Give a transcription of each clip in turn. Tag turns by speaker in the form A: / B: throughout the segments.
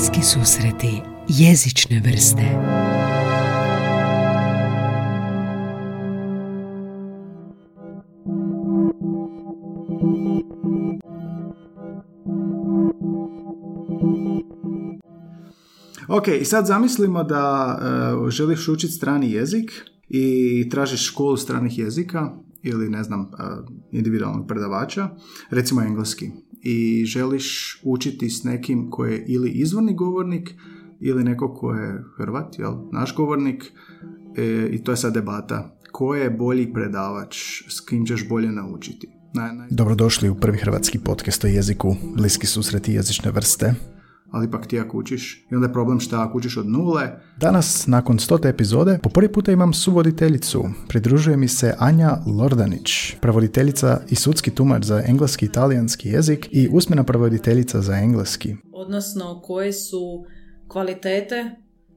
A: Bliski susreti jezične vrste.
B: Ok, i sad zamislimo da e, želiš učiti strani jezik i tražiš školu stranih jezika ili ne znam, e, individualnog predavača, recimo engleski, i želiš učiti s nekim koji je ili izvorni govornik ili neko ko je Hrvat, jel, naš govornik, e, i to je sad debata. Ko je bolji predavač, s kim ćeš bolje naučiti?
C: Dobrodošli u prvi hrvatski podcast o jeziku, bliski susreti jezične vrste.
B: Ali ipak ti ako učiš, i onda je problem šta ako učiš od nule,
C: Danas, nakon stote epizode, po prvi puta imam suvoditeljicu. Pridružuje mi se Anja Lordanić, prevoditeljica i sudski tumač za engleski i talijanski jezik i usmena prevoditeljica za engleski.
D: odnosno koje su kvalitete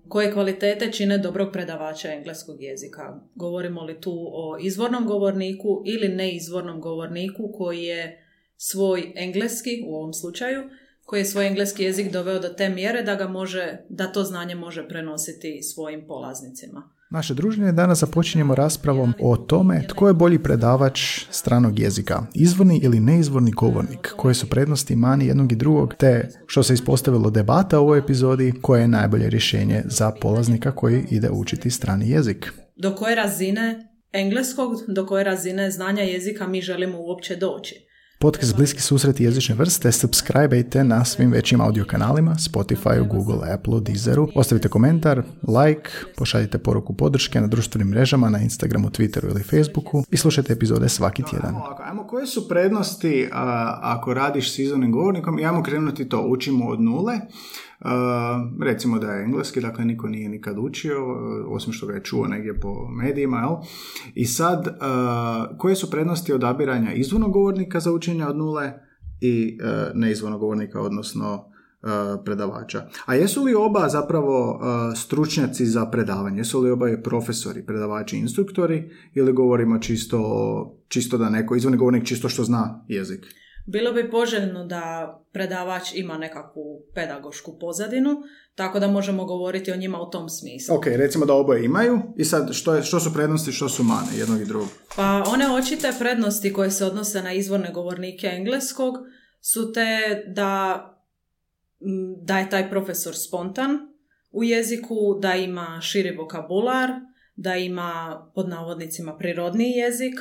D: koje kvalitete čine dobrog predavača engleskog jezika. Govorimo li tu o izvornom govorniku ili neizvornom govorniku koji je svoj engleski, u ovom slučaju, koji je svoj engleski jezik doveo do te mjere da ga može, da to znanje može prenositi svojim polaznicima.
C: Naše druženje danas započinjemo raspravom o tome tko je bolji predavač stranog jezika, izvorni ili neizvorni govornik, koje su prednosti mani jednog i drugog, te što se ispostavilo debata u ovoj epizodi, koje je najbolje rješenje za polaznika koji ide učiti strani jezik.
D: Do koje razine engleskog, do koje razine znanja jezika mi želimo uopće doći.
C: Podcast Bliski susreti jezične vrste subscribe na svim većim audio kanalima, Spotify, Google, Apple, Deezeru. Ostavite komentar, like, pošaljite poruku podrške na društvenim mrežama, na Instagramu, Twitteru ili Facebooku i slušajte epizode svaki tjedan.
B: Ajmo ajmo koje su prednosti a, ako radiš s izvornim govornikom i ajmo krenuti to, učimo od nule. Recimo da je engleski, dakle niko nije nikad učio, a, osim što ga je čuo negdje po medijima, jel? I sad, a, koje su prednosti odabiranja izvornog govornika za učenje od nule i a, neizvornog govornika, odnosno predavača. A jesu li oba zapravo stručnjaci za predavanje? Jesu li oba profesori, predavači, instruktori ili govorimo čisto, čisto da neko izvorni govornik čisto što zna jezik?
D: Bilo bi poželjno da predavač ima nekakvu pedagošku pozadinu, tako da možemo govoriti o njima u tom smislu.
B: Ok, recimo da oboje imaju i sad što, je, što su prednosti, što su mane jednog i drugog?
D: Pa one očite prednosti koje se odnose na izvorne govornike engleskog su te da, da je taj profesor spontan u jeziku, da ima širi vokabular, da ima pod navodnicima prirodniji jezik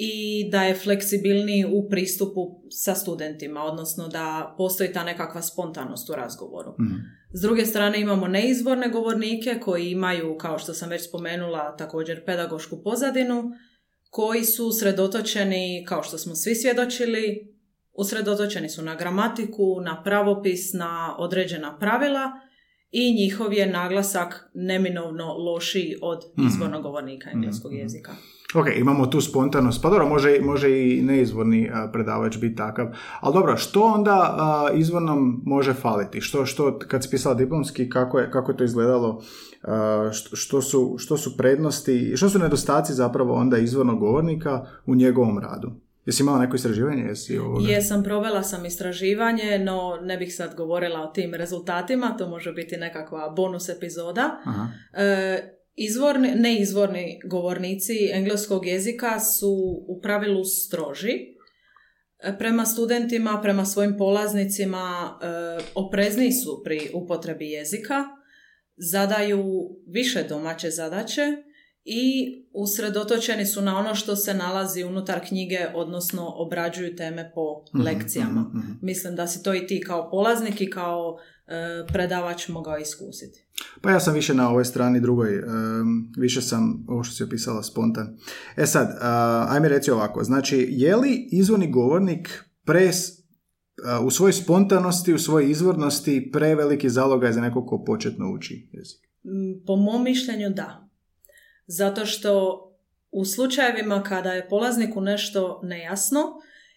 D: i da je fleksibilniji u pristupu sa studentima, odnosno da postoji ta nekakva spontanost u razgovoru.
B: Mhm.
D: S druge strane imamo neizvorne govornike koji imaju, kao što sam već spomenula, također pedagošku pozadinu, koji su sredotočeni, kao što smo svi svjedočili, usredotočeni su na gramatiku, na pravopis, na određena pravila i njihov je naglasak neminovno lošiji od izvornog govornika engleskog jezika.
B: Ok, imamo tu spontanost, pa dobro, može, može i neizvorni predavač biti takav. Ali dobro, što onda a, izvornom može faliti? Što, što, kad si pisala diplomski, kako je, kako je to izgledalo? A, što, što, su, što su prednosti, što su nedostaci zapravo onda izvornog govornika u njegovom radu? Jesi imala neko istraživanje? Jesi ovoga?
D: Jesam, provela sam istraživanje, no ne bih sad govorila o tim rezultatima, to može biti nekakva bonus epizoda.
B: Aha.
D: E, izvorni, neizvorni govornici engleskog jezika su u pravilu stroži. E, prema studentima, prema svojim polaznicima, e, oprezniji su pri upotrebi jezika, zadaju više domaće zadaće i usredotočeni su na ono što se nalazi unutar knjige, odnosno obrađuju teme po
B: Mhm,
D: lekcijama.
B: mhm, mhm.
D: Mislim da si to i ti kao polaznik i kao e, predavač mogao iskusiti.
B: Pa ja sam više na ovoj strani drugoj, em, više sam, ovo što si opisala, spontan. E sad, a, ajme reci ovako, znači, je li izvorni govornik pres, a, u svojoj spontanosti, u svojoj izvornosti preveliki zalogaj za nekog ko početno uči jezik?
D: Mm, Po mom mišljenju da. Zato što u slučajevima kada je polazniku nešto nejasno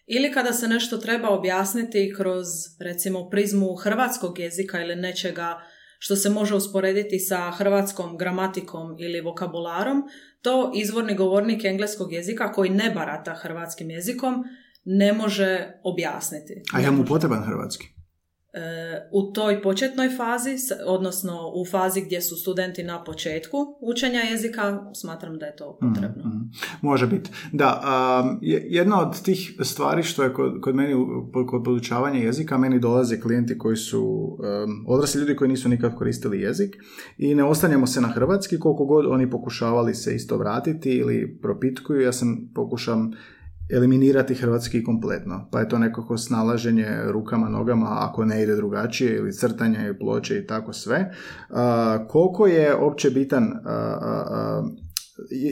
D: ili kada se nešto treba objasniti kroz recimo prizmu hrvatskog jezika ili nečega što se može usporediti sa hrvatskom gramatikom ili vokabularom, to izvorni govornik engleskog jezika koji ne barata hrvatskim jezikom ne može objasniti.
B: A je mu potreban hrvatski?
D: E, u toj početnoj fazi, odnosno u fazi gdje su studenti na početku učenja jezika, smatram da je to mhm, potrebno.
B: Mhm. Može biti. Da, jedna od tih stvari što je kod, kod meni, kod podučavanja jezika, meni dolaze klijenti koji su um, odrasli ljudi koji nisu nikad koristili jezik i ne ostanjemo se na hrvatski koliko god oni pokušavali se isto vratiti ili propitkuju. Ja sam pokušam eliminirati hrvatski kompletno. Pa je to nekako snalaženje rukama, nogama, ako ne ide drugačije, ili crtanje i ploče i tako sve. koliko je opće bitan,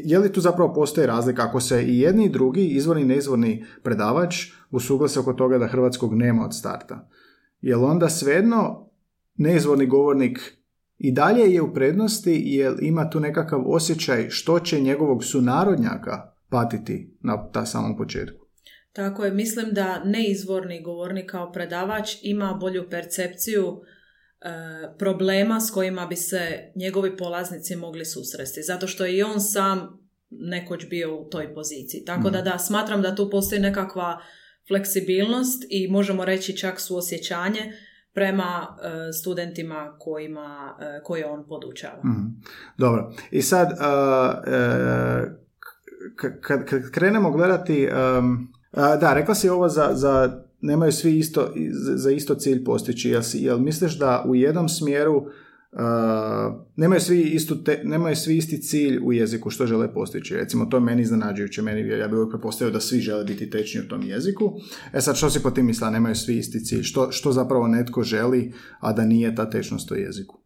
B: je li tu zapravo postoji razlika ako se i jedni i drugi, izvorni i neizvorni predavač, usuglase oko toga da hrvatskog nema od starta? Jel onda svejedno neizvorni govornik i dalje je u prednosti jer ima tu nekakav osjećaj što će njegovog sunarodnjaka patiti na ta samom početku.
D: Tako je, mislim da neizvorni govornik kao predavač ima bolju percepciju e, problema s kojima bi se njegovi polaznici mogli susresti, zato što je i on sam nekoć bio u toj poziciji. Tako da mhm. da, smatram da tu postoji nekakva fleksibilnost i možemo reći čak suosjećanje prema e, studentima kojima, e, koje on podučava.
B: Mhm. Dobro. I sad, kad, kad krenemo gledati, um, da, rekla si ovo za, za nemaju svi isto, za isto cilj postići. Jel, jel misliš da u jednom smjeru uh, nemaju, svi istu te, nemaju svi isti cilj u jeziku što žele postići? Recimo, to je meni iznenađujuće. Meni, ja bih uvijek prepostavio da svi žele biti tečni u tom jeziku. E sad, što si po tim misla? Nemaju svi isti cilj. Što, što zapravo netko želi, a da nije ta tečnost u jeziku?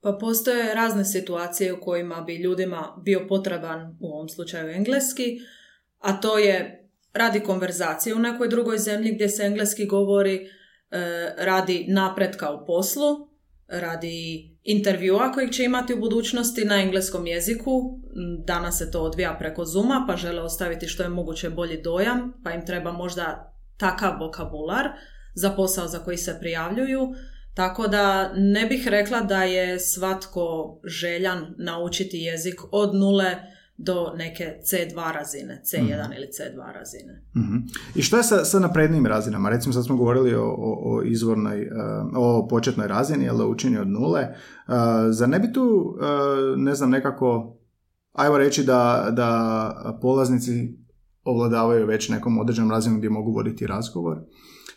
D: Pa postoje razne situacije u kojima bi ljudima bio potreban, u ovom slučaju engleski, a to je radi konverzacije u nekoj drugoj zemlji gdje se engleski govori, e, radi napretka u poslu, radi intervjua kojeg će imati u budućnosti na engleskom jeziku. Danas se to odvija preko Zuma, pa žele ostaviti što je moguće bolji dojam, pa im treba možda takav vokabular za posao za koji se prijavljuju. Tako da ne bih rekla da je svatko željan naučiti jezik od nule do neke C2 razine, C1 mm. ili C2 razine.
B: mm I što je sa, sa naprednim razinama? Recimo sad smo govorili o, o, izvornoj, eh, o početnoj razini, jel, o učenju od nule. Uh, zar ne bi tu, uh, ne znam, nekako, ajmo reći da, da polaznici ovladavaju već nekom određenom razinom gdje mogu voditi razgovor?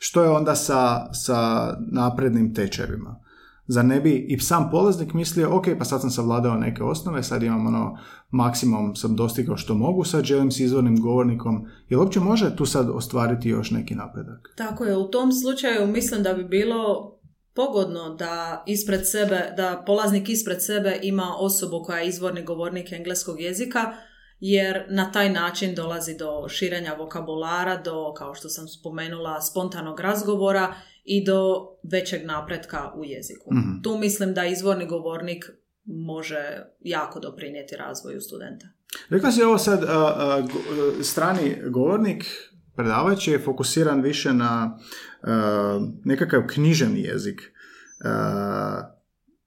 B: Što je onda sa, sa naprednim tečajevima? Za ne bi i sam polaznik mislio, ok, pa sad sam savladao neke osnove, sad imam ono, maksimum sam dostigao što mogu, sad želim s izvornim govornikom. Jel uopće može tu sad ostvariti još neki napredak?
D: Tako je, u tom slučaju mislim da bi bilo pogodno da ispred sebe, da polaznik ispred sebe ima osobu koja je izvorni govornik engleskog jezika, jer na taj način dolazi do širenja vokabulara, do, kao što sam spomenula, spontanog razgovora i do većeg napretka u jeziku. Mhm. Tu mislim da izvorni govornik može jako doprinijeti razvoju studenta.
B: Rekla si ovo sad, strani govornik, predavač je fokusiran više na nekakav književni jezik.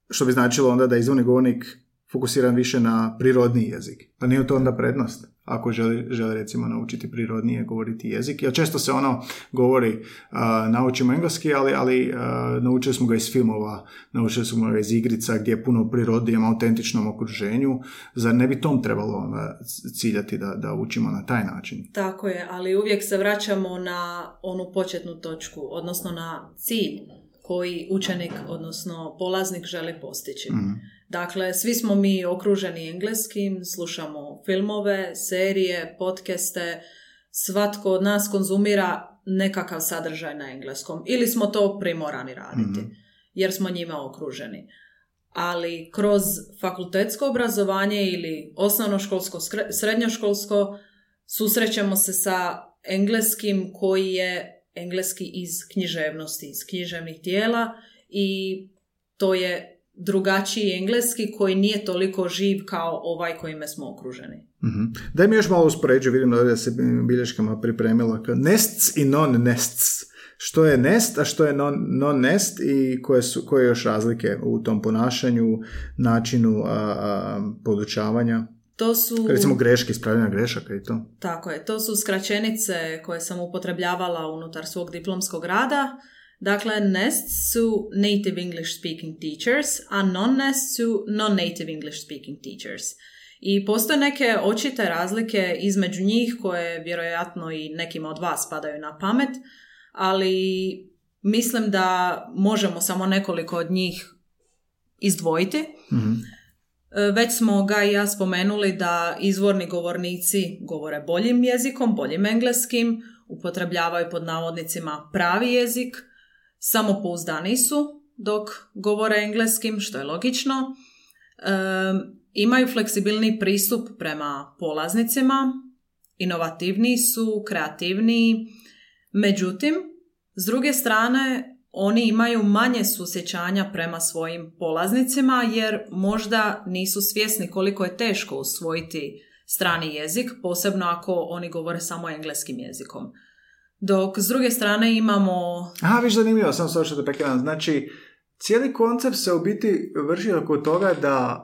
B: što bi značilo onda da izvorni govornik fokusiran više na prirodni jezik. Pa nije to onda prednost ako želi, želi recimo naučiti prirodnije govoriti jezik. Jer često se ono govori, uh, naučimo engleski, ali, ali uh, naučili smo ga iz filmova, naučili smo ga iz igrica gdje je puno prirodnijem, autentičnom okruženju. Zar ne bi tom trebalo onda ciljati da, da učimo na taj način?
D: Tako je, ali uvijek se vraćamo na onu početnu točku, odnosno na cilj koji učenik, odnosno polaznik želi postići. Mhm. Dakle, svi smo mi okruženi engleskim, slušamo filmove, serije, podcaste, svatko od nas konzumira nekakav sadržaj na engleskom ili smo to primorani raditi mhm. jer smo njime okruženi. Ali kroz fakultetsko obrazovanje ili osnovnoškolsko, srednjoškolsko susrećemo se sa engleskim koji je engleski iz književnosti, iz književnih dijela i to je drugačiji engleski koji nije toliko živ kao ovaj kojime smo okruženi.
B: mm Daj mi još malo uspoređu, vidim da se bilješkama pripremila. Nests i non-nests. Što je nest, a što je non-nest i koje su koje još razlike u tom ponašanju, načinu a, a, podučavanja?
D: To su...
B: Recimo greške, ispravljanja grešaka i to.
D: Tako je. To su skraćenice koje sam upotrebljavala unutar svog diplomskog rada Dakle, NEST su native English speaking teachers, a non-NEST su non-native English speaking teachers. I postoje neke očite razlike između njih koje vjerojatno i nekima od vas padaju na pamet, ali mislim da možemo samo nekoliko od njih izdvojiti.
C: Mhm.
D: E, Već smo ga i ja spomenuli da izvorni govornici govore boljim jezikom, boljim engleskim, upotrebljavaju pod navodnicima pravi jezik, samopouzdani su dok govore engleskim, što je logično. E, imaju fleksibilni pristup prema polaznicima, inovativniji su, kreativniji. Međutim, s druge strane, oni imaju manje susjećanja prema svojim polaznicima jer možda nisu svjesni koliko je teško usvojiti strani jezik, posebno ako oni govore samo engleskim jezikom. Dok s druge strane imamo
B: Aha, viš zanimljivo, sam što te prekidam. Znači, cijeli koncept se u biti vrši oko toga da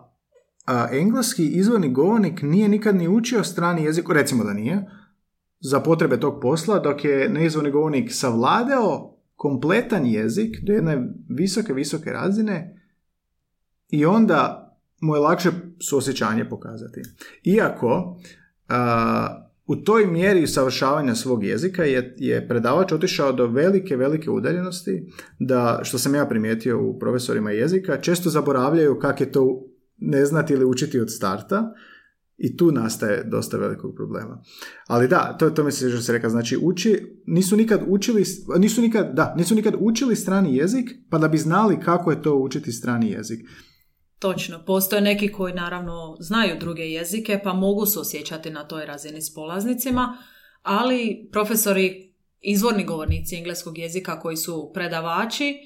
B: a, engleski izvorni govornik nije nikad ni učio strani jezik, recimo da nije, za potrebe tog posla, dok je neizvorni govornik savladao kompletan jezik do jedne visoke, visoke razine i onda mu je lakše suosjećanje pokazati. Iako a, u toj mjeri usavršavanja svog jezika je, je predavač otišao do velike, velike udaljenosti da, što sam ja primijetio u profesorima jezika, često zaboravljaju kak je to ne znati ili učiti od starta i tu nastaje dosta velikog problema. Ali da, to, to mi se što se reka, znači uči, nisu nikad učili, nisu nikad, da, nisu nikad učili strani jezik, pa da bi znali kako je to učiti strani jezik.
D: Točno, postoje neki koji naravno znaju druge jezike pa mogu se osjećati na toj razini s polaznicima, ali profesori, izvorni govornici engleskog jezika koji su predavači,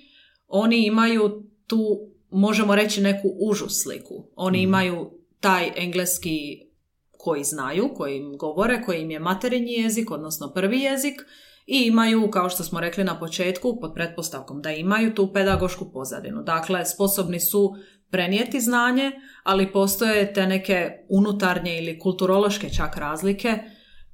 D: oni imaju tu, možemo reći, neku užu sliku. Oni imaju taj engleski koji znaju, koji im govore, koji im je materinji jezik, odnosno prvi jezik, i imaju, kao što smo rekli na početku, pod pretpostavkom da imaju tu pedagošku pozadinu. Dakle, sposobni su prenijeti znanje, ali postoje te neke unutarnje ili kulturološke čak razlike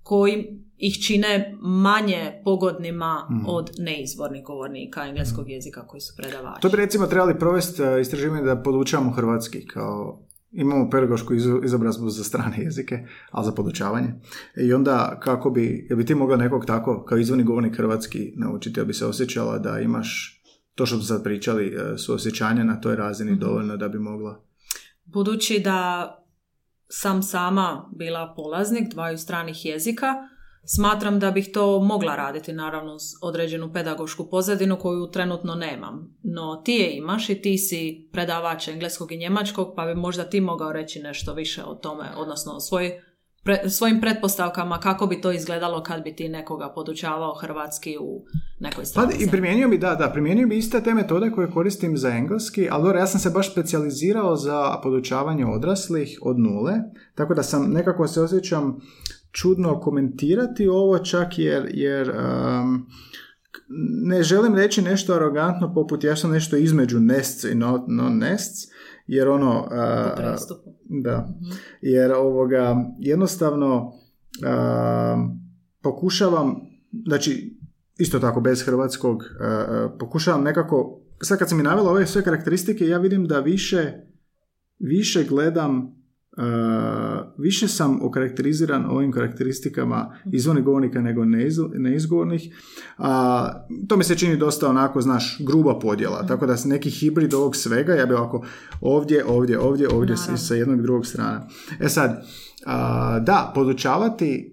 D: koji ih čine manje pogodnima od neizvornih govornika engleskog jezika koji su predavači.
B: To bi recimo trebali provesti e, istraživanje da podučavamo hrvatski kao imamo pedagošku izobrazbu za strane jezike, ali za podučavanje. I onda kako bi, jel bi ti mogla nekog tako, kao izvorni govornik hrvatski naučiti, jel bi se osjećala da imaš to što smo sad pričali, e, suosjećanje na toj razini dovoljno da bi mogla
D: Budući da sam sama bila polaznik dvaju stranih jezika, smatram da bih to mogla raditi naravno s određenu pedagošku pozadinu koju trenutno nemam. No ti je imaš i ti si predavač engleskog i njemačkog, pa bi možda ti mogao reći nešto više o tome, odnosno o svoj, pre- svojim pretpostavkama kako bi to izgledalo kad bi ti nekoga podučavao hrvatski u nekoj
B: Pa
D: strani
B: i
D: zemlji.
B: primjenio bi, da, da, primjenio bi iste te metode koje koristim za engleski, ali dobro, ja sam se baš specijalizirao za podučavanje odraslih od nule, tako da sam nekako se osjećam čudno komentirati ovo čak jer, jer um, ne želim reći nešto arogantno poput ja sam nešto između nests i no, non-nests, jer ono...
D: pristupu.
B: da, jer ovoga jednostavno um, pokušavam, znači isto tako bez hrvatskog, uh, pokušavam nekako, sad kad sam mi navela ove sve karakteristike, ja vidim da više, više gledam više sam okarakteriziran ovim karakteristikama izvornih govornika nego neiz- neizgovornih. A, to mi se čini dosta onako, znaš, gruba podjela. Tako da neki hibrid ovog svega, ja bi ovako ovdje, ovdje, ovdje, ovdje sa, sa jednog i drugog strana. E sad, a, da, podučavati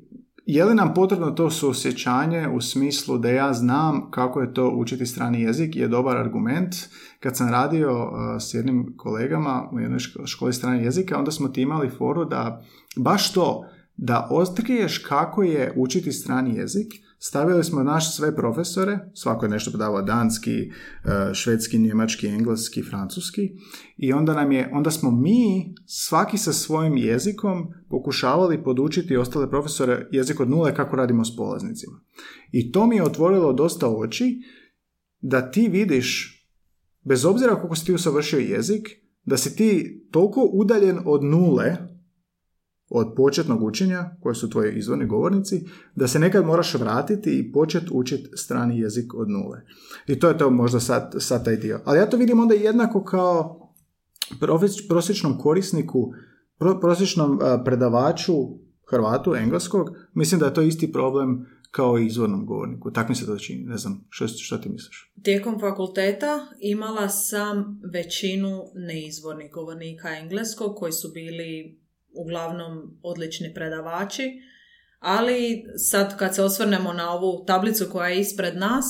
B: je li nam potrebno to suosjećanje u smislu da ja znam kako je to učiti strani jezik je dobar argument. Kad sam radio uh, s jednim kolegama u jednoj ško- školi strane jezika, onda smo ti imali foru da baš to, da otkriješ kako je učiti strani jezik, stavili smo naš sve profesore, svako je nešto predavao danski, uh, švedski, njemački, engleski, francuski i onda nam je, onda smo mi svaki sa svojim jezikom pokušavali podučiti ostale profesore jezik od nule kako radimo s polaznicima. I to mi je otvorilo dosta oči da ti vidiš, bez obzira koliko si ti usavršio jezik, da si ti toliko udaljen od nule od početnog učenja, koji su tvoji izvorni govornici, da se nekad moraš vratiti i početi učiti strani jezik od nule. I to je to možda sad, sad taj dio. Ali ja to vidim onda jednako kao prosječnom korisniku, prosječnom predavaču Hrvatu engleskog, mislim da je to isti problem kao i izvornom govorniku. Tak mi se to čini. Ne znam, što, što ti misliš?
D: Tijekom fakulteta imala sam većinu neizvornih govornika engleskog koji su bili uglavnom odlični predavači, ali sad kad se osvrnemo na ovu tablicu koja je ispred nas,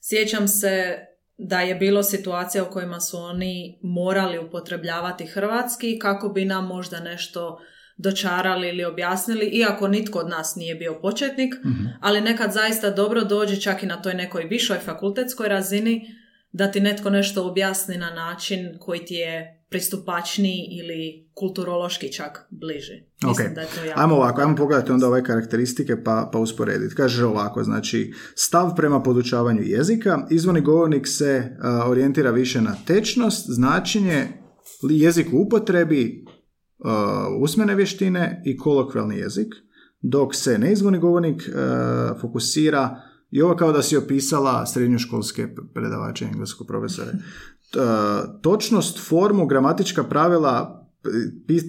D: sjećam se da je bilo situacija u kojima su oni morali upotrebljavati hrvatski kako bi nam možda nešto dočarali ili objasnili, iako nitko od nas nije bio početnik, mhm. ali nekad zaista dobro dođe čak i na toj nekoj višoj fakultetskoj razini da ti netko nešto objasni na način koji ti je pristupačniji ili kulturološki čak bliži.
B: Mislim da je to jako ajmo ovako, ajmo pogledati onda ove karakteristike pa, pa usporediti. Kaže ovako, znači stav prema podučavanju jezika, izvorni govornik se orijentira više na tečnost, značenje, jezik u upotrebi, uh, usmene vještine i kolokvijalni jezik, dok se neizvorni govornik uh, fokusira i ovo kao da si opisala srednjoškolske predavače engleskog profesore. Točnost, formu, gramatička pravila,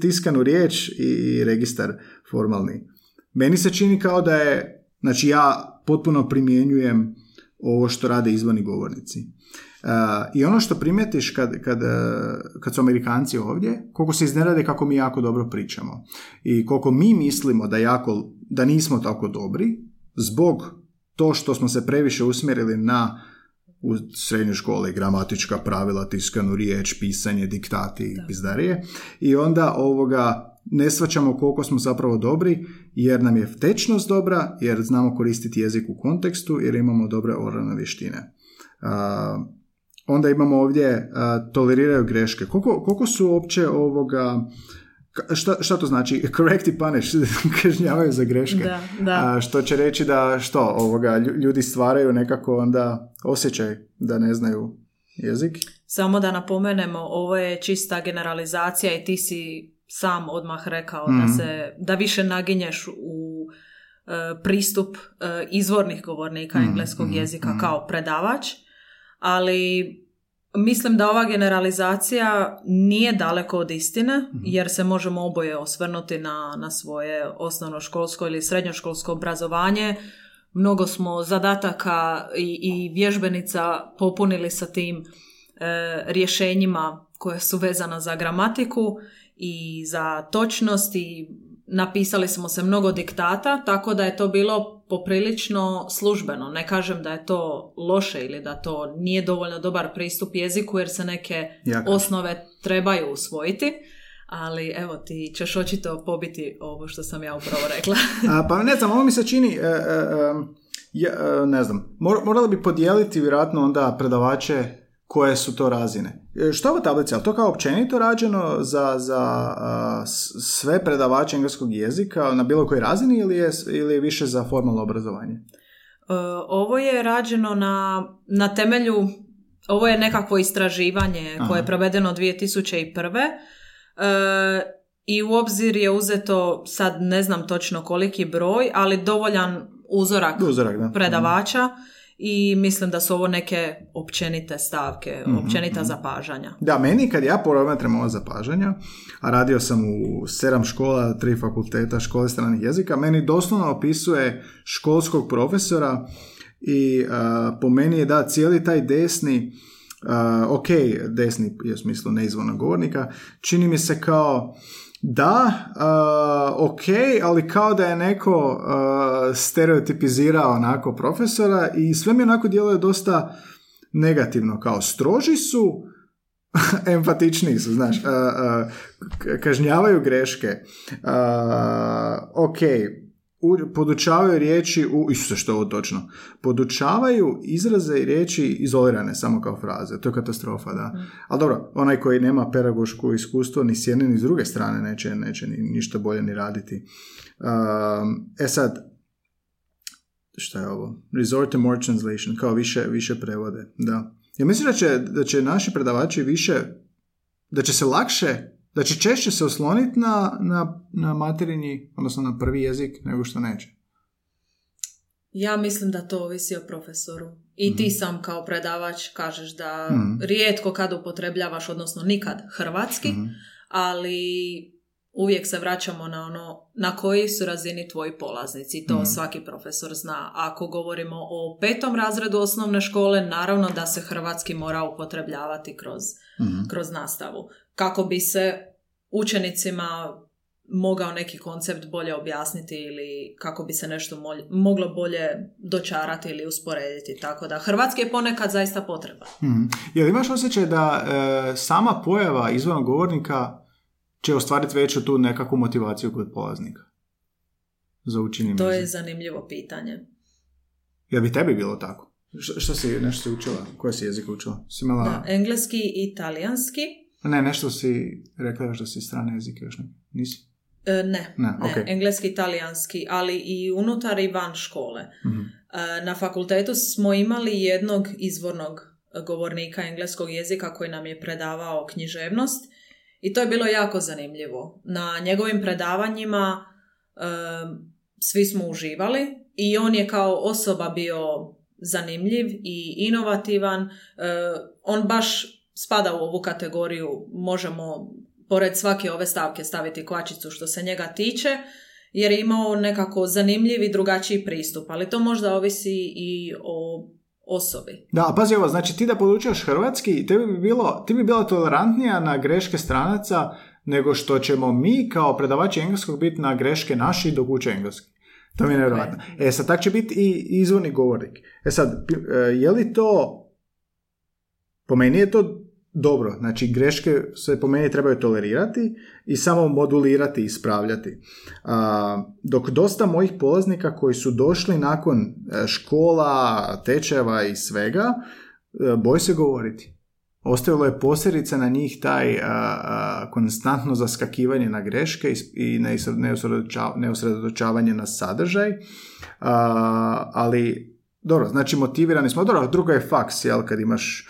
B: tiskanu riječ i registar formalni. Meni se čini kao da je, znači ja potpuno primjenjujem ovo što rade izvani govornici. I ono što primijetiš kad, kad, kad su Amerikanci ovdje, koliko se iznerade kako mi jako dobro pričamo. I koliko mi mislimo da, jako, da nismo tako dobri, zbog to što smo se previše usmjerili na u srednjoj školi gramatička pravila, tiskanu riječ, pisanje, diktati i pizdarije. I onda ovoga ne svaćamo koliko smo zapravo dobri, jer nam je tečnost dobra, jer znamo koristiti jezik u kontekstu, jer imamo dobre oralne vještine. onda imamo ovdje toleriraju greške. Koliko, koliko su uopće ovoga Šta, šta to znači? Correct i punish, kažnjavaju za greške.
D: Da, da.
B: A, što će reći da što ovoga, ljudi stvaraju nekako onda osjećaj da ne znaju jezik.
D: Samo da napomenemo, ovo je čista generalizacija i ti si sam odmah rekao da, mhm. se, da više naginješ u e, pristup e, izvornih govornika mm engleskog mhm, jezika mm kao predavač, ali Mislim da ova generalizacija nije daleko od istine, mhm. jer se možemo oboje osvrnuti na, na svoje osnovnoškolsko ili srednjoškolsko obrazovanje. Mnogo smo zadataka i, i vježbenica popunili sa tim e, rješenjima koje su vezana za gramatiku i za točnost i napisali smo se mnogo diktata, tako da je to bilo poprilično službeno. Ne kažem da je to loše ili da to nije dovoljno dobar pristup jeziku jer se neke osnove trebaju usvojiti. Ali evo ti ćeš očito pobiti ovo što sam ja upravo rekla.
B: A, pa ne znam, ovo mi se čini, e, e, e, ne znam, morala bi podijeliti vjerojatno onda predavače koje su to razine. E, što je ovo tablica? Je to kao općenito rađeno za, za sve predavače engleskog jezika na bilo kojoj razini ili je, ili je više za formalno obrazovanje? E,
D: ovo je rađeno na, na temelju, ovo je nekakvo istraživanje koje je provedeno 2001. E, I u obzir je uzeto, sad ne znam točno koliki broj, ali dovoljan uzorak, uzorak da. predavača i mislim da su ovo neke općenite stavke, mm općenita mm zapažanja.
B: Da, meni kad ja promatram ova zapažanja, a radio sam u sedam škola, tri fakulteta, škole stranih jezika, meni doslovno opisuje školskog profesora i po meni je da cijeli taj desni Uh, ok, desni je u smislu neizvornog govornika, čini mi se kao da, uh, ok, ali kao da je neko uh, stereotipizirao onako profesora i sve mi onako djeluje dosta negativno, kao stroži su, empatičniji su, znaš, uh, uh, kažnjavaju greške, ok, podučavaju riječi u, Isuse što je ovo točno, podučavaju izraze i riječi izolirane samo kao fraze, to je katastrofa, da. Mm. Ali dobro, onaj koji nema pedagoško iskustvo ni s jedne ni s druge strane neće, neće ni, ništa bolje ni raditi. Um, e sad, šta je ovo? Resort to more translation, kao više, više prevode, da. Ja mislim da će, da će naši predavači više, da će se lakše Da će češće se osloniti na, na, na materinji, odnosno na prvi jezik, nego što neće.
D: Ja mislim da to ovisi o profesoru. I ti
B: Mhm.
D: sam kao predavač kažeš da
B: Mhm.
D: rijetko kad upotrebljavaš, odnosno nikad hrvatski,
B: Mhm.
D: ali uvijek se vraćamo na ono na koji su razini tvoji polaznici. I To
B: Mhm.
D: svaki profesor zna. Ako govorimo o petom razredu osnovne škole, naravno da se hrvatski mora upotrebljavati kroz,
B: Mhm.
D: kroz nastavu. Kako bi se učenicima mogao neki koncept bolje objasniti ili kako bi se nešto molj- moglo bolje dočarati ili usporediti. Tako da hrvatski je ponekad zaista potreba.
B: Mhm. Jel imaš osjećaj da e, sama pojava izvornog govornika će ostvariti veću tu nekakvu motivaciju kod polaznika? Za učenje
D: To je zanimljivo pitanje.
B: Jel bi tebi bilo tako? Š- što si, nešto si učila? Koje si jezik učila? Si imala...
D: Da, engleski i italijanski.
B: Ne, nešto si rekla još da si strane jezike još ne. Nisi?
D: E, ne,
B: Ne,
D: ne,
B: ok.
D: engleski, italijanski, ali i unutar i van škole.
B: Mhm.
D: E, Na fakultetu smo imali jednog izvornog govornika engleskog jezika koji nam je predavao književnost i to je bilo jako zanimljivo. Na njegovim predavanjima e, svi smo uživali i on je kao osoba bio zanimljiv i inovativan. On baš spada u ovu kategoriju, možemo pored svake ove stavke staviti kvačicu što se njega tiče, jer je imao nekako zanimljiv i drugačiji pristup, ali to možda ovisi i o osobi.
B: Da, ali pazi ovo, znači ti da podučaš hrvatski, tebi bi bilo, ti bi bila tolerantnija na greške stranaca nego što ćemo mi kao predavači engleskog biti na greške naši dok uče engleski. To mi je nevjerojatno. E sad, tak će biti i izvorni govornik. E sad, e, je li to, po meni je to dobro, znači greške se po meni trebaju tolerirati i samo modulirati i ispravljati. Dok dosta mojih polaznika koji su došli nakon e, škola, tečajeva i svega, e, boje se govoriti. Ostavilo je posljedice na njih taj konstantno zaskakivanje na greške i, s- i neusre- neusredoča- neusredotočavanje na sadržaj. Ali, dobro, znači motivirani smo. Dobro, drugo je faks, jel, kad imaš,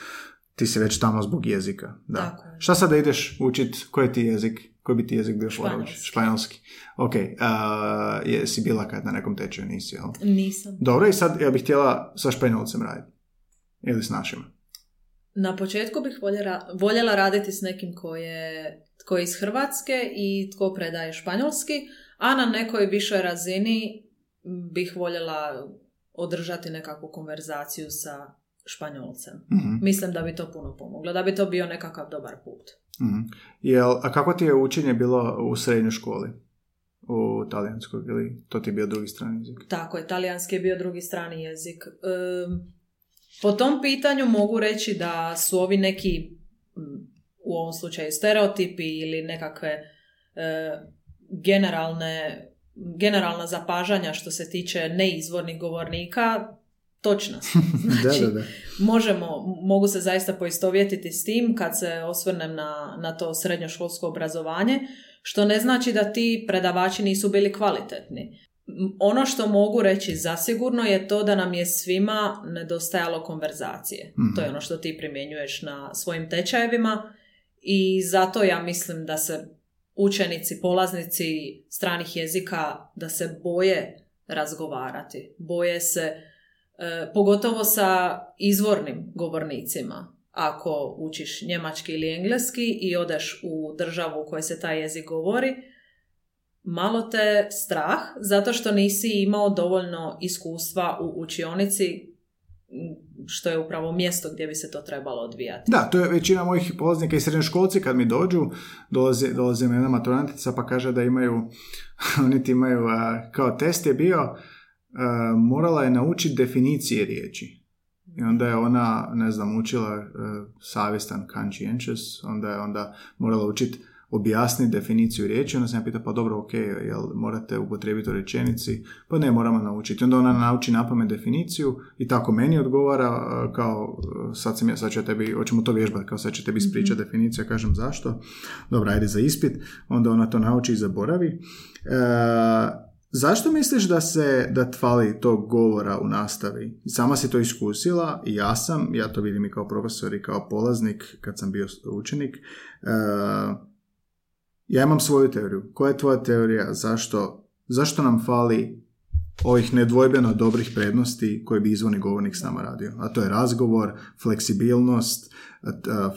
B: ti si već tamo zbog jezika. Da.
D: Tako je.
B: Šta sada ideš učit, koji ti jezik, koji bi ti jezik bio
D: Španjolski.
B: Španjolski. Ok, a, jesi bila kad na nekom tečaju, nisi, jel?
D: Nisam.
B: Dobro, i sad ja bih htjela sa španjolcem raditi. Ili s našim.
D: Na početku bih voljela, voljela raditi s nekim ko je, tko je iz Hrvatske i tko predaje španjolski, a na nekoj višoj razini bih voljela održati nekakvu konverzaciju sa španjolcem.
B: Mhm,
D: Mislim da bi to puno pomoglo, da bi to bio nekakav dobar put.
B: mhm. Jel, a kako ti je učenje bilo u srednjoj školi? U talijanskog ili to ti je bio drugi strani jezik?
D: Tako je, talijanski je bio drugi strani jezik. Em, po tom pitanju mogu reći da su ovi neki, u ovom slučaju stereotipi ili nekakve e, generalne, generalna zapažanja što se tiče neizvornih govornika, točna su. Znači,
B: da, da, da.
D: možemo, mogu se zaista poistovjetiti s tim kad se osvrnem na, na to srednjoškolsko obrazovanje, što ne znači da ti predavači nisu bili kvalitetni. Ono što mogu reći zasigurno je to da nam je svima nedostajalo konverzacije.
B: Mhm.
D: To je ono što ti primjenjuješ na svojim tečajevima i zato ja mislim da se učenici, polaznici stranih jezika da se boje razgovarati, boje se E, pogotovo sa izvornim govornicima. Ako učiš njemački ili engleski i odeš u državu u kojoj se taj jezik govori, malo te strah zato što nisi imao dovoljno iskustva u učionici što je upravo mjesto gdje bi se to trebalo odvijati.
B: Da, to je većina mojih polaznika i srednjoškolci kad mi dođu, dolazi, dolazi mi jedna maturantica pa kaže da imaju, oni ti imaju, kao test je bio, morala je naučiti definicije riječi. I onda je ona, ne znam, učila a, savjestan conscientious, onda je onda morala učiti objasniti definiciju riječi, onda sam ja pitao, pa dobro, ok, jel morate upotrijebiti u rečenici? Pa ne, moramo naučiti. Onda ona nauči napamet definiciju i tako meni odgovara a, kao, sad, sam ja, sad ću ja tebi, hoćemo to vježbati, kao sad će tebi ispričati definiciju, ja kažem zašto? Dobro, ajde za ispit, onda ona to nauči i zaboravi. E, zašto misliš da se da fali tog govora u nastavi? Sama si to iskusila ja sam, ja to vidim i kao profesor i kao polaznik kad sam bio učenik. E, ja imam svoju teoriju. Koja je tvoja teorija? Zašto, zašto nam fali ovih nedvojbeno dobrih prednosti koje bi izvorni govornik s nama radio. A to je razgovor, fleksibilnost,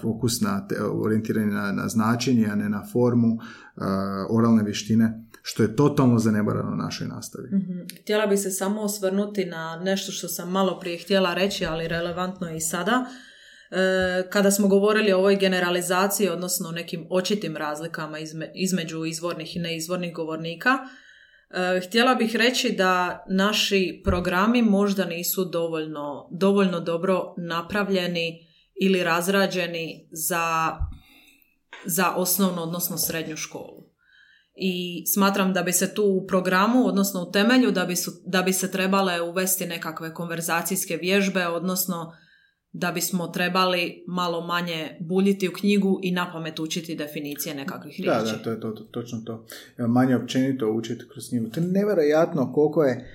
B: fokus na orijentiranje na, na značenje, a ne na formu, oralne vještine, što je totalno zanebarano našoj nastavi.
D: mm Htjela bi se samo osvrnuti na nešto što sam malo prije htjela reći, ali relevantno je i sada. E, kada smo govorili o ovoj generalizaciji, odnosno nekim očitim razlikama između izvornih i neizvornih govornika, e, htjela bih reći da naši programi možda nisu dovoljno, dovoljno dobro napravljeni ili razrađeni za, za osnovnu, odnosno srednju školu. I smatram da bi se tu u programu, odnosno u temelju, da bi, su, da bi se trebale uvesti nekakve konverzacijske vježbe, odnosno da bismo trebali malo manje buljiti u knjigu i na pamet učiti definicije nekakvih riječi.
B: Da, da, to je to, to, točno to. Manje općenito učiti kroz knjigu. To je nevjerojatno koliko je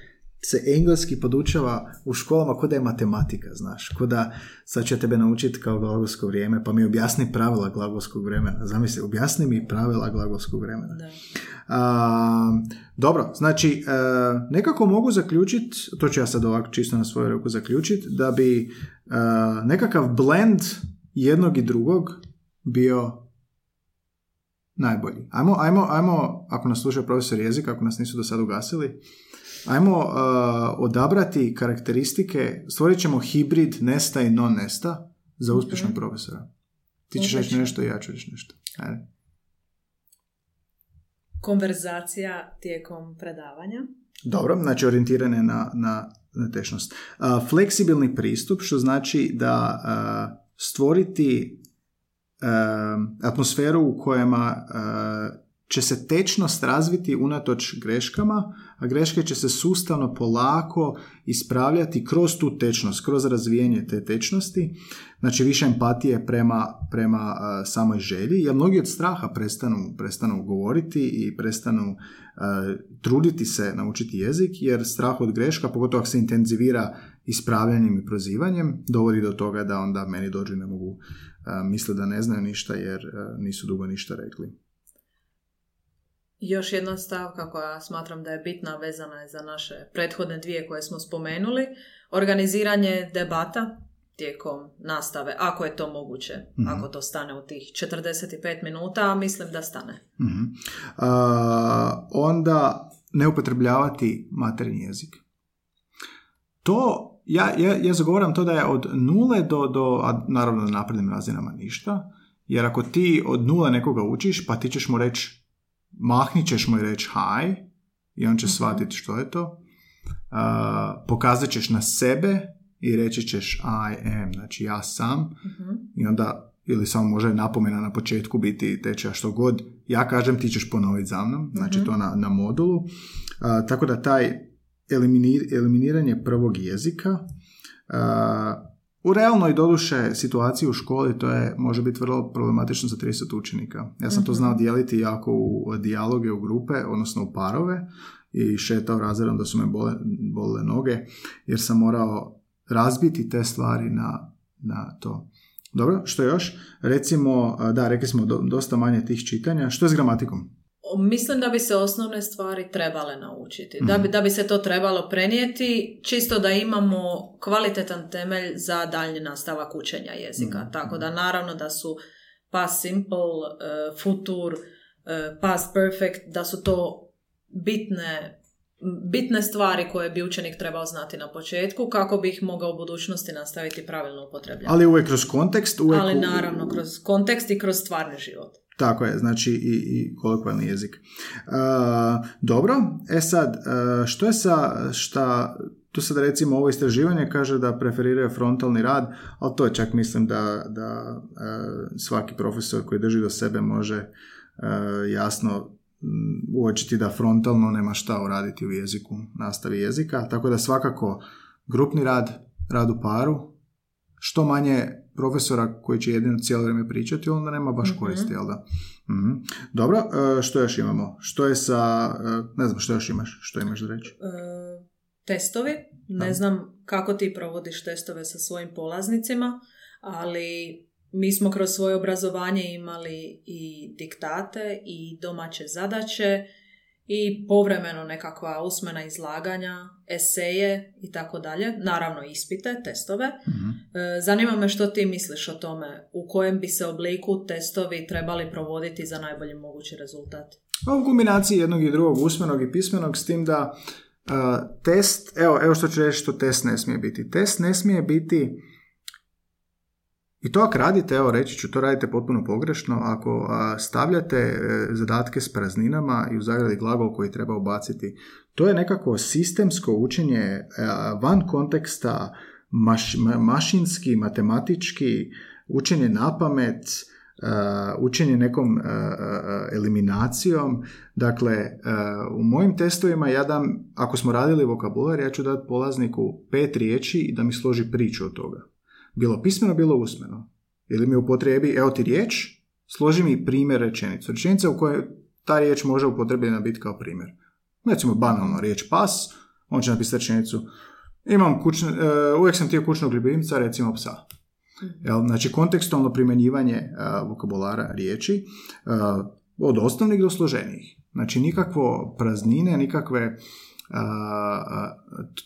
B: se engleski podučava u školama kod da je matematika, znaš, kod da sad će tebe naučiti kao glagolsko vrijeme, pa mi objasni pravila glagolskog vremena. Zamisli, objasni mi pravila glagolskog vremena. Da. dobro, znači, e, nekako mogu zaključiti, to ću ja sad ovako čisto na svoju ruku zaključiti, da bi e, nekakav blend jednog i drugog bio najbolji. Ajmo, ajmo, ajmo, ako nas sluša profesor jezika, ako nas nisu do sada ugasili, Ajmo uh, odabrati karakteristike, stvorit ćemo hibrid nesta i non nesta za uspješnog mm profesora. Ti ćeš reći nešto i ja ću reći nešto. Ajde.
D: Konverzacija tijekom predavanja.
B: Dobro, znači orijentirane na, na, na tešnost. Uh, fleksibilni pristup, što znači da uh, stvoriti uh, atmosferu u kojima će se tečnost razviti unatoč greškama, a greške će se sustavno polako ispravljati kroz tu tečnost, kroz razvijenje te tečnosti, znači više empatije prema, prema samoj želji, jer mnogi od straha prestanu, prestanu govoriti i prestanu truditi se naučiti jezik, jer strah od greška, pogotovo ako se intenzivira ispravljanjem i prozivanjem, dovodi do toga da onda meni dođu ne mogu misle da ne znaju ništa jer nisu dugo ništa rekli.
D: Još jedna stavka koja smatram da je bitna vezana je za naše prethodne dvije koje smo spomenuli. Organiziranje debata tijekom nastave, ako je to moguće, mhm. ako to stane u tih 45 minuta, a mislim da stane.
B: mm onda ne upotrebljavati materinji jezik. To, ja, ja, ja zagovaram to da je od nule do, do a naravno na naprednim razinama ništa, jer ako ti od nule nekoga učiš, pa ti ćeš mu reći mahnit ćeš mu i reći hi i on će mhm. shvatiti što je to. Uh, pokazat ćeš na sebe i reći ćeš I am, znači ja sam uh i onda ili samo može napomena na početku biti tečaja što god ja kažem ti ćeš ponoviti za mnom, znači mhm. to na, na modulu. Uh, tako da taj eliminiranje prvog jezika uh, u realnoj doduše situaciji u školi to je može biti vrlo problematično za 30 učenika. Ja sam to mhm. znao dijeliti jako u dijaloge u grupe, odnosno u parove i šetao razredom da su me bole, bole noge jer sam morao razbiti te stvari na, na to. Dobro, što još? Recimo, da, rekli smo dosta manje tih čitanja. Što je s gramatikom?
D: Mislim da bi se osnovne stvari trebale naučiti, da, bi, mhm. da bi se to trebalo prenijeti, čisto da imamo kvalitetan temelj za daljnji nastavak učenja jezika. Mhm. Tako da naravno da su past simple, uh, futur, uh, past perfect, da su to bitne bitne stvari koje bi učenik trebao znati na početku kako bi ih mogao u budućnosti nastaviti pravilno upotrebljavati.
B: Ali uvijek kroz kontekst? Uvijek...
D: Ali naravno, kroz kontekst i kroz stvarni život.
B: Tako je, znači i, i kolokvalni jezik. Uh, dobro, e sad, uh, što je sa, šta, tu sad recimo ovo istraživanje kaže da preferiraju frontalni rad, ali to je čak mislim da, da uh, svaki profesor koji drži do sebe može jasno uočiti da frontalno nema šta uraditi u jeziku, nastavi jezika, tako da svakako grupni rad, rad u paru, što manje profesora koji će jedino cijelo vrijeme pričati, onda nema baš mm koristi, jel da? mm Dobro, e, što još imamo? Što je sa, e, ne znam, što još imaš? Što imaš da reći? E,
D: testovi. Ne znam kako ti provodiš testove sa svojim polaznicima, ali mi smo kroz svoje obrazovanje imali i diktate i domaće zadaće i povremeno nekakva usmena izlaganja, eseje i tako dalje. Naravno ispite, testove.
C: Mhm.
D: E, Zanima me što ti misliš o tome, u kojem bi se obliku testovi trebali provoditi za najbolji mogući rezultat.
B: Pa u kombinaciji jednog i drugog, usmenog i pismenog, s tim da a, test, evo, evo što ću reći što test ne smije biti. Test ne smije biti, i to ako radite, evo reći ću, to radite potpuno pogrešno, ako stavljate e, zadatke s prazninama i u zagradi glagol koji treba ubaciti, to je nekako sistemsko učenje e, van konteksta, maš- ma- mašinski, matematički, učenje na pamet, uh, učenje nekom eliminacijom. Dakle, u mojim testovima ja dam, ako smo radili vokabular, ja ću dati polazniku pet riječi i da mi složi priču od toga. Bilo pismeno, bilo usmeno. Ili mi upotrebi, evo ti riječ, složi mi primjer rečenicu. Rečenica u kojoj ta riječ može upotrebljena biti kao primjer. Recimo, banalno, riječ pas, on će napisati rečenicu, imam kućne, uh, uvijek sam htio kućnog ljubimca, recimo psa. Jel, znači kontekstualno primjenjivanje uh, vokabulara riječi uh, od osnovnih do složenijih. Znači nikakvo praznine, nikakve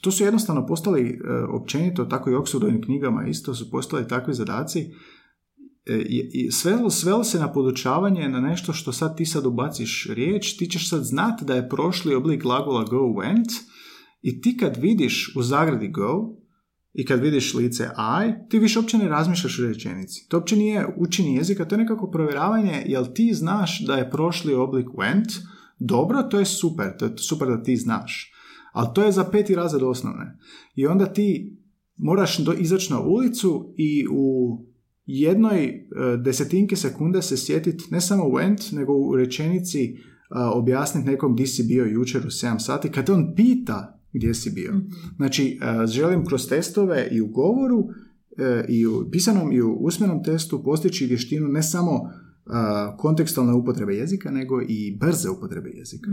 B: to su jednostavno postali uh, općenito, tako i u Oxfordovim knjigama isto su postali takvi zadaci E, i, svelo, svelo se na podučavanje na nešto što sad ti sad ubaciš riječ, ti ćeš sad znati da je prošli oblik glagola go went i ti kad vidiš u zagradi go i kad vidiš lice I, ti više uopće ne razmišljaš o rečenici. To uopće nije učenje jezika, to je nekako provjeravanje jel ti znaš da je prošli oblik went, dobro, to je super, to je super da ti znaš. Ali to je za peti razred osnovne. I onda ti moraš do, izaći na ulicu i u jednoj e, desetinke sekunde se sjetiti ne samo went, nego u rečenici objasniti nekom di si bio jučer u 7 sati, kad on pita gdje si bio. Znači, e, želim kroz testove i u govoru e, i u pisanom i u usmenom testu postići vještinu ne samo kontekstualne upotrebe jezika, nego i brze upotrebe jezika.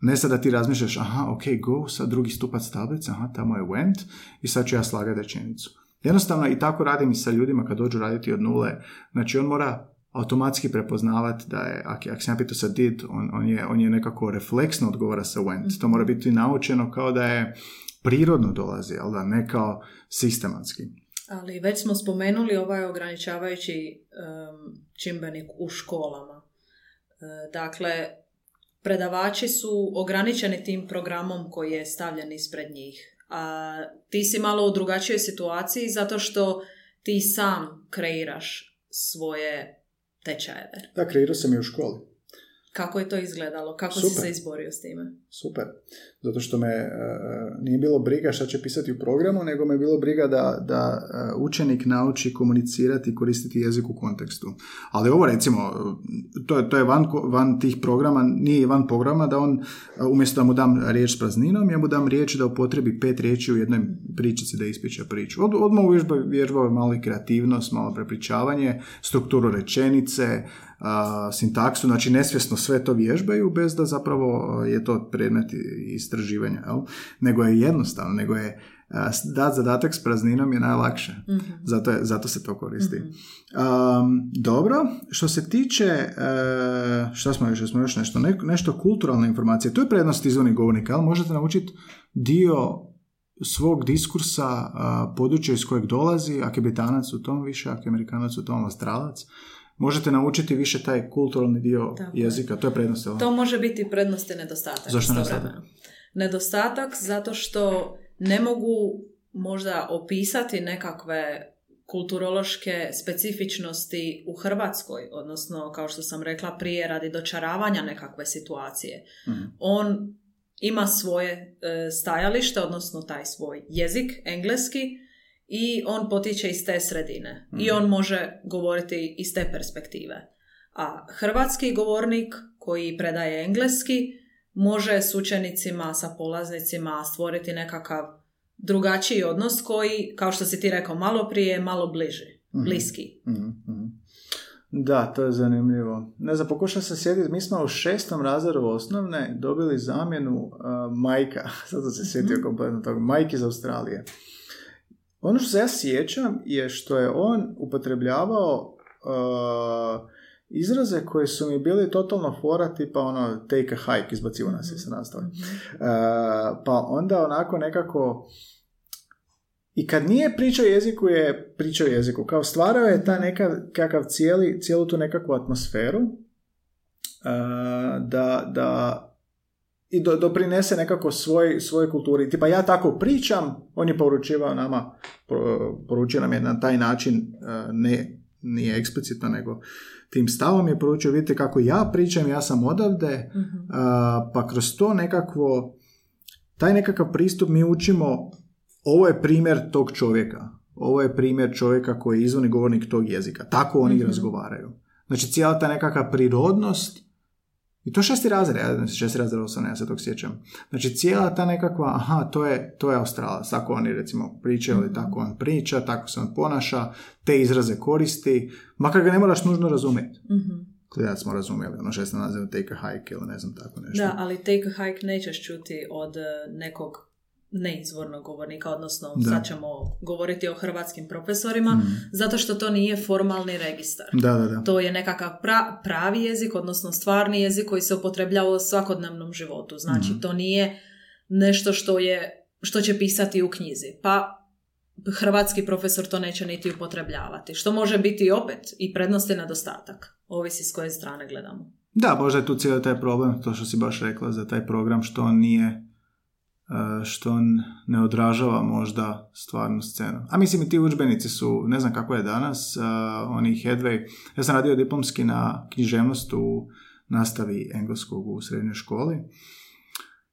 B: Ne sad da ti razmišljaš, aha, ok, go, sad drugi stupac tablice, aha, tamo je went i sad ću ja slagati rečenicu. Jednostavno i tako radim i sa ljudima kad dođu raditi od nule. Znači on mora automatski prepoznavati da je, ako, ako sam ja pitao sa did, on, on, je, on je nekako refleksno odgovara sa went. To mora biti naučeno kao da je prirodno dolazi, ali da ne kao sistematski.
D: Ali već smo spomenuli ovaj ograničavajući em, čimbenik u školama. E, dakle, predavači su ograničeni tim programom koji je stavljen ispred njih. A ti si malo u drugačijoj situaciji zato što ti sam kreiraš svoje tečajeve.
B: Da, kreirao sam i u školi.
D: Kako je to izgledalo? Kako si
B: Super.
D: se izborio s time?
B: Super. Zato što me e, nije bilo briga šta će pisati u programu, nego me je bilo briga da, da e, učenik nauči komunicirati i koristiti jezik u kontekstu. Ali ovo recimo, to je, to je van, van tih programa, nije van programa da on, e, umjesto da mu dam riječ s prazninom, ja mu dam riječ da upotrebi pet riječi u jednoj pričici da ispriča priču. Od, odmah uvježba, vježbava malo kreativnost, malo prepričavanje, strukturu rečenice, a, sintaksu, znači nesvjesno sve to vježbaju bez da zapravo je to predmet istraživanja, jel? nego je jednostavno, nego je dat zadatak s prazninom je najlakše. Zato, je, zato se to koristi. Um, dobro, što se tiče, e, šta smo još, smo još nešto, ne- nešto kulturalne informacije, to je prednost izvornih govornika, ali možete naučiti dio svog diskursa, a, područja iz kojeg dolazi, ako je Britanac u tom više, ako je Amerikanac u tom Australac, možete naučiti više taj kulturalni dio
D: Tako je.
B: jezika, to je prednost. jel?
D: To može biti prednost i nedostatak.
B: Zašto
D: istovremeno. Nedostatak zato što ne mogu možda opisati nekakve kulturološke specifičnosti u Hrvatskoj, odnosno kao što sam rekla prije radi dočaravanja nekakve situacije.
B: Mhm.
D: On ima svoje e, stajalište, odnosno taj svoj jezik, engleski, i on potiče iz te sredine. I on može govoriti iz te perspektive. A hrvatski govornik koji predaje engleski može s učenicima, sa polaznicima stvoriti nekakav drugačiji odnos koji, kao što si ti rekao malo prije, je malo bliži, bliski.
B: Mhm, mhm. Da, to je zanimljivo. Ne znam, pokušam se sjetiti, mi smo u šestom razredu osnovne dobili zamjenu uh, majka, sad sam se sjetio kompletno toga, majke iz Australije. Ono što se ja sjećam je što je on upotrebljavao uh, izraze koji su mi bili totalno fora, tipa ono take a hike, izbacivo nas je sa nastave.
D: Mhm.
B: Uh, pa onda onako nekako i kad nije pričao jeziku je pričao jeziku. Kao stvarao je ta neka, kakav cijeli, cijelu tu nekakvu atmosferu uh, da, da i do, doprinese nekako svoj, svojoj kulturi. Tipa ja tako pričam, on je poručivao nama, poručio nam je na taj način, uh, ne, nije eksplicitno, nego tim stavom je poručio, vidite kako ja pričam, ja sam odavde,
D: Mhm.
B: uh, pa kroz to nekakvo, taj nekakav pristup mi učimo, ovo je primjer tog čovjeka, ovo je primjer čovjeka koji je izvorni govornik tog jezika, tako oni
D: Mhm.
B: razgovaraju. Znači cijela ta nekakva prirodnost, i to šesti razred, ja šesti razred osam, ja se tog sjećam. Znači cijela ta nekakva, aha, to je, to je Australac, tako oni recimo pričaju, ili tako on priča, tako se on ponaša, te izraze koristi, makar ga ne moraš nužno razumjeti.
D: Mhm.
B: Klijac smo razumjeli, ono šesti naziv take a hike ili ne znam tako nešto.
D: Da, ali take a hike nećeš čuti od e, nekog neizvornog govornika, odnosno
B: Da.
D: sad ćemo govoriti o hrvatskim profesorima,
B: Mhm.
D: zato što to nije formalni registar.
B: Da, da, da.
D: To je nekakav pra- pravi jezik, odnosno stvarni jezik koji se upotrebljava u svakodnevnom životu. Znači,
B: Mhm.
D: to nije nešto što je što će pisati u knjizi. Pa hrvatski profesor to neće niti upotrebljavati. Što može biti opet i prednost i nedostatak. Ovisi s koje strane gledamo.
B: Da, možda je tu cijeli taj problem, to što si baš rekla za taj program, što on nije, što on ne odražava možda stvarnu scenu. A mislim i ti udžbenici su, ne znam kako je danas, uh, oni Headway, ja sam radio diplomski na književnost u nastavi engleskog u srednjoj školi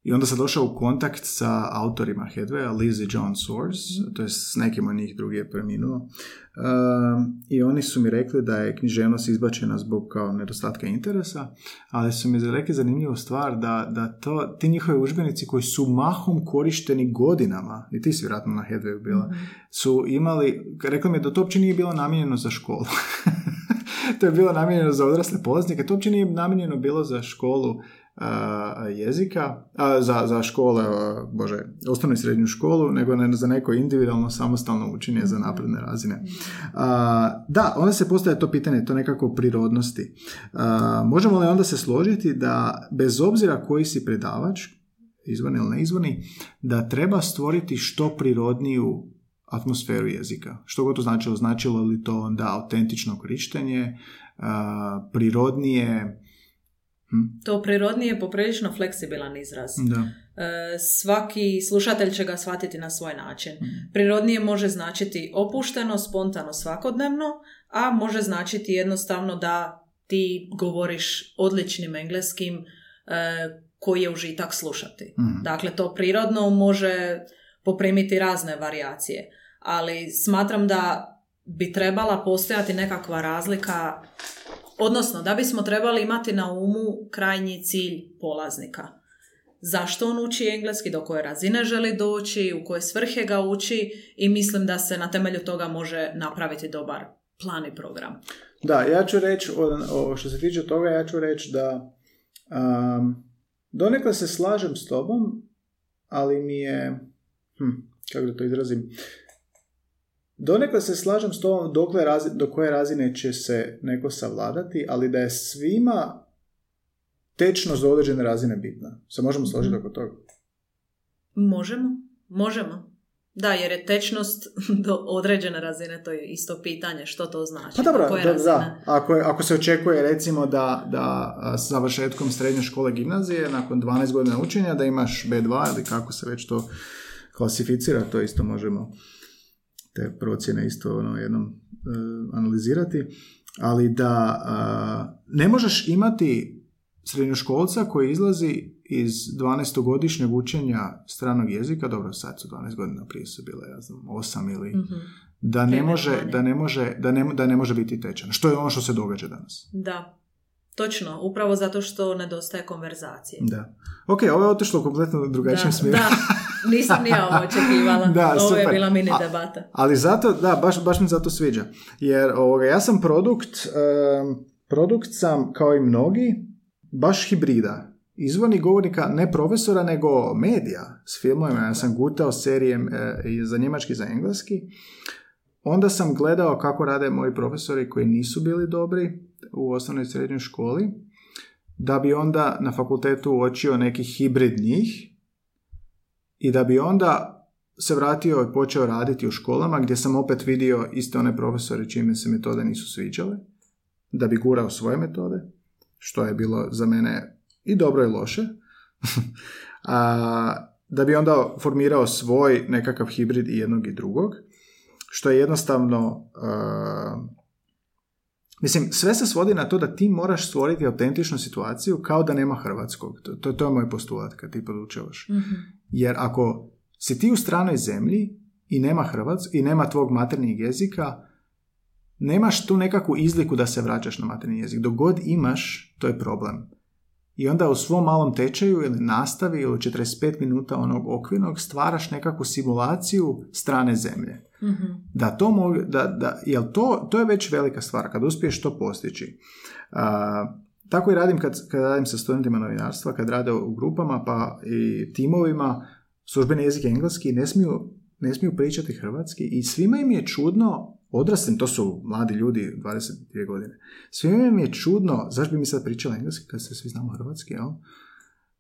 B: i onda sam došao u kontakt sa autorima Headwaya, Lizzie John Source, to je s nekim od njih drugi je preminuo. Um, I oni su mi rekli da je književnost izbačena zbog kao nedostatka interesa, ali su mi rekli zanimljivu stvar da, da to, ti njihovi udžbenici koji su mahom korišteni godinama, i ti si vjerojatno na Headwayu bila, su imali, rekli mi da to uopće nije bilo namijenjeno za školu. to je bilo namijenjeno za odrasle polaznike, to uopće nije namijenjeno bilo za školu jezika, a, za, za škole, bože, osnovnu i srednju školu, nego ne, za neko individualno samostalno učenje za napredne razine. A, da, onda se postavlja to pitanje, to nekako prirodnosti. A, možemo li onda se složiti da bez obzira koji si predavač, izvorni ili neizvorni, da treba stvoriti što prirodniju atmosferu jezika. Što god to značilo? Značilo li to onda autentično korištenje, prirodnije... Hm?
D: To prirodnije je poprilično fleksibilan izraz.
B: Da.
D: E, svaki slušatelj će ga shvatiti na svoj način.
B: Mhm.
D: Prirodnije može značiti opušteno, spontano, svakodnevno, a može značiti jednostavno da ti govoriš odličnim engleskim e, koji je užitak slušati.
B: Mhm.
D: Dakle, to prirodno može poprimiti razne varijacije, ali smatram da bi trebala postojati nekakva razlika, odnosno da bismo trebali imati na umu krajnji cilj polaznika. Zašto on uči engleski, do koje razine želi doći, u koje svrhe ga uči i mislim da se na temelju toga može napraviti dobar plan i program.
B: Da, ja ću reći, što se tiče toga, ja ću reći da um, donekle se slažem s tobom, ali mi je, hm, kako da to izrazim, donekle se slažem s tobom dokle razi, do koje razine će se neko savladati, ali da je svima tečnost do određene razine bitna. Se možemo složiti oko toga?
D: Možemo, možemo. Da, jer je tečnost do određene razine, to je isto pitanje što to znači.
B: Pa dobro,
D: do koje
B: da, da. Ako, je, ako se očekuje recimo da, da s završetkom srednje škole gimnazije, nakon 12 godina učenja, da imaš B2 ili kako se već to klasificira, to isto možemo te procjene isto ono, jednom e, analizirati, ali da ne možeš imati srednjoškolca koji izlazi iz 12-godišnjeg učenja stranog jezika, dobro sad su 12 godina, prije su bile, ja znam, 8 ili
D: Mhm.
B: da ne može, da ne može, da ne, da ne može biti tečan. Što je ono što se događa danas.
D: Da, točno, upravo zato što nedostaje konverzacije.
B: Da. Ok, ovo je otišlo u kompletno drugačijem smjeru.
D: da, nisam ni ja ovo očekivala.
B: Da,
D: ovo je bila mini
B: A-
D: debata.
B: Ali zato, da, baš, baš mi zato sviđa. Jer ovoga, ja sam produkt, em, produkt sam kao i mnogi, baš hibrida. Izvorni govornika ne profesora, nego medija s filmovima. Ja sam gutao serijem e, i za njemački i za engleski. onda sam gledao kako rade moji profesori koji nisu bili dobri u osnovnoj i srednjoj školi, da bi onda na fakultetu uočio neki hibrid njih i da bi onda se vratio i počeo raditi u školama gdje sam opet vidio iste one profesore čime se metode nisu sviđale, da bi gurao svoje metode, što je bilo za mene i dobro i loše. A, da bi onda formirao svoj nekakav hibrid i jednog i drugog, što je jednostavno Mislim, sve se svodi na to da ti moraš stvoriti autentičnu situaciju kao da nema hrvatskog. To, to, to je moj postulat kad ti podučavaš.
D: Mhm.
B: Jer ako si ti u stranoj zemlji i nema hrvatsk i nema tvog maternjeg jezika, nemaš tu nekakvu izliku da se vraćaš na maternji jezik. Dok god imaš, to je problem. I onda u svom malom tečaju ili nastavi ili 45 minuta onog okvirnog stvaraš nekakvu simulaciju strane zemlje.
D: Mhm.
B: Da to mogu, da, da, jel to, to je već velika stvar kad uspiješ to postići. A, tako i radim kad, kad radim sa studentima novinarstva, kad rade u grupama pa i timovima, službeni jezik je engleski, ne smiju, ne smiju pričati hrvatski i svima im je čudno, odraslim, to su mladi ljudi, 22 godine, svima im je čudno, zašto bi mi sad pričali engleski kad se svi znamo hrvatski, jel?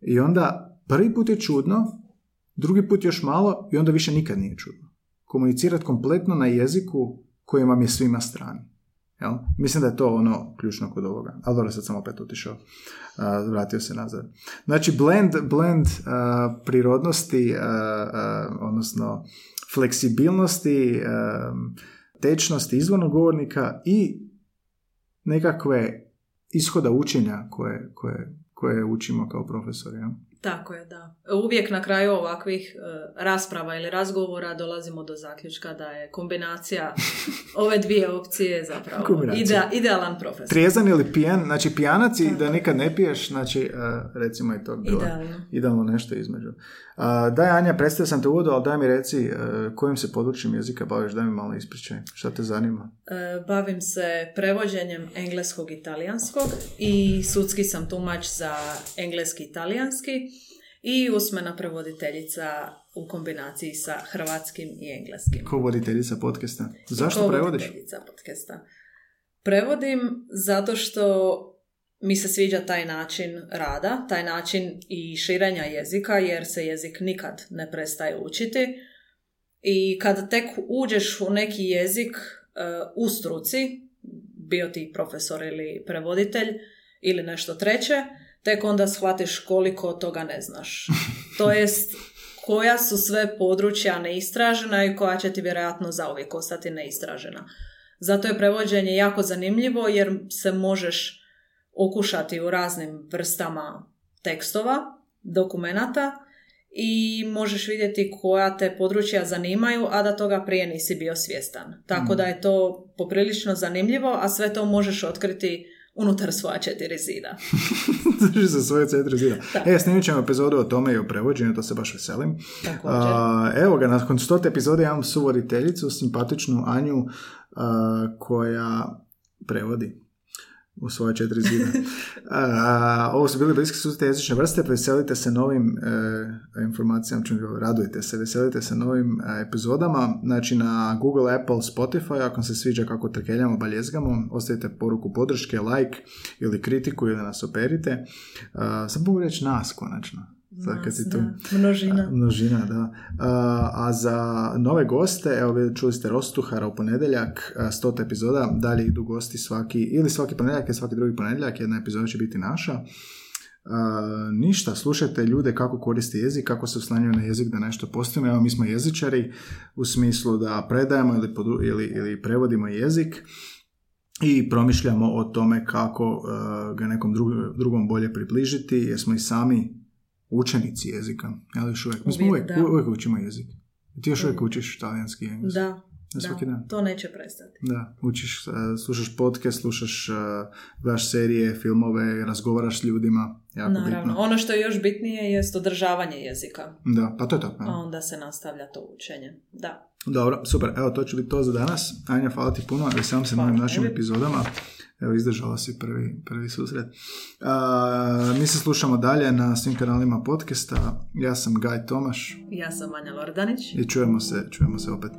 B: I onda prvi put je čudno, drugi put još malo i onda više nikad nije čudno. Komunicirati kompletno na jeziku koji vam je svima strani. Jel? Mislim da je to ono ključno kod ovoga. Ali dobro, sad sam opet otišao. a, vratio se nazad. Znači, blend, blend a, prirodnosti, a, odnosno fleksibilnosti, tečnosti izvornog govornika i nekakve ishoda učenja koje, koje, koje učimo kao profesori. Jel?
D: Tako je, da. Uvijek na kraju ovakvih e, rasprava ili razgovora dolazimo do zaključka da je kombinacija ove dvije opcije zapravo ide, idealan profesor.
B: Trijezan ili pijan, znači pijanac i da nikad ne piješ, znači a, recimo je to bilo
D: Idealno.
B: idealno nešto između. A, daj Anja, predstavio sam te uvodu, ali daj mi reci e, kojim se područjem jezika baviš, daj mi malo ispričaj, šta te zanima.
D: E, Bavim se prevođenjem engleskog i talijanskog i sudski sam tumač za engleski i talijanski i usmena prevoditeljica u kombinaciji sa hrvatskim i engleskim.
B: Ko voditeljica podcasta? Zašto
D: Ko
B: prevodiš?
D: voditeljica podcasta. Prevodim zato što mi se sviđa taj način rada, taj način i širenja jezika, jer se jezik nikad ne prestaje učiti. I kad tek uđeš u neki jezik e, u struci, bio ti profesor ili prevoditelj ili nešto treće, tek onda shvatiš koliko toga ne znaš. To jest koja su sve područja neistražena i koja će ti vjerojatno zauvijek ostati neistražena. Zato je prevođenje jako zanimljivo jer se možeš okušati u raznim vrstama tekstova, dokumenata i možeš vidjeti koja te područja zanimaju, a da toga prije nisi bio svjestan. Tako da je to poprilično zanimljivo, a sve to možeš otkriti unutar svoja četiri zida.
B: Se svoje centre zida. E, snimit ćemo epizodu o tome i o prevođenju, to se baš veselim. A, evo ga, nakon stote epizode imam suvoditeljicu, simpatičnu Anju, a, koja prevodi u svoje četiri zida. A, ovo su bili bliski susreti jezične vrste, veselite se novim e, informacijama, čim radujte se, veselite se novim e, epizodama, znači na Google, Apple, Spotify, ako se sviđa kako trkeljamo, baljezgamo, ostavite poruku podrške, like ili kritiku ili nas operite. A, sam mogu reći nas, konačno. Sad kad si tu.
D: da. Množina.
B: Množina, da. A, a za nove goste, evo vi čuli ste Rostuhara u ponedjeljak, stota epizoda, dalje idu gosti svaki, ili svaki ponedjeljak ili svaki drugi ponedjeljak, jedna epizoda će biti naša. A, ništa, slušajte ljude kako koriste jezik, kako se oslanjaju na jezik da nešto postavimo. Evo, mi smo jezičari u smislu da predajemo ili, podu- ili, ili prevodimo jezik i promišljamo o tome kako e, ga nekom drugom, drugom bolje približiti, jer smo i sami učenici jezika. Ali još uvijek, mi smo
D: Uvijek,
B: uvijek, učimo jezik. Ti još uvijek učiš talijanski i engleski.
D: Da, da,
B: dan.
D: to neće prestati.
B: Da, učiš, e, slušaš podcast, slušaš, gledaš serije, filmove, razgovaraš s ljudima, jako
D: Naravno.
B: bitno.
D: Ono što je još bitnije jest održavanje jezika.
B: Da, pa to je to.
D: A
B: ja.
D: onda se nastavlja to učenje. Da.
B: Dobro, super, evo to će biti to za danas. Anja, hvala ti puno, veselim se
D: Hvala
B: novim našim epizodama evo izdržala si prvi, prvi susret. A, mi se slušamo dalje na svim kanalima podcasta. Ja sam Gaj Tomaš.
D: Ja sam Anja Lordanić.
B: I čujemo se, čujemo se opet.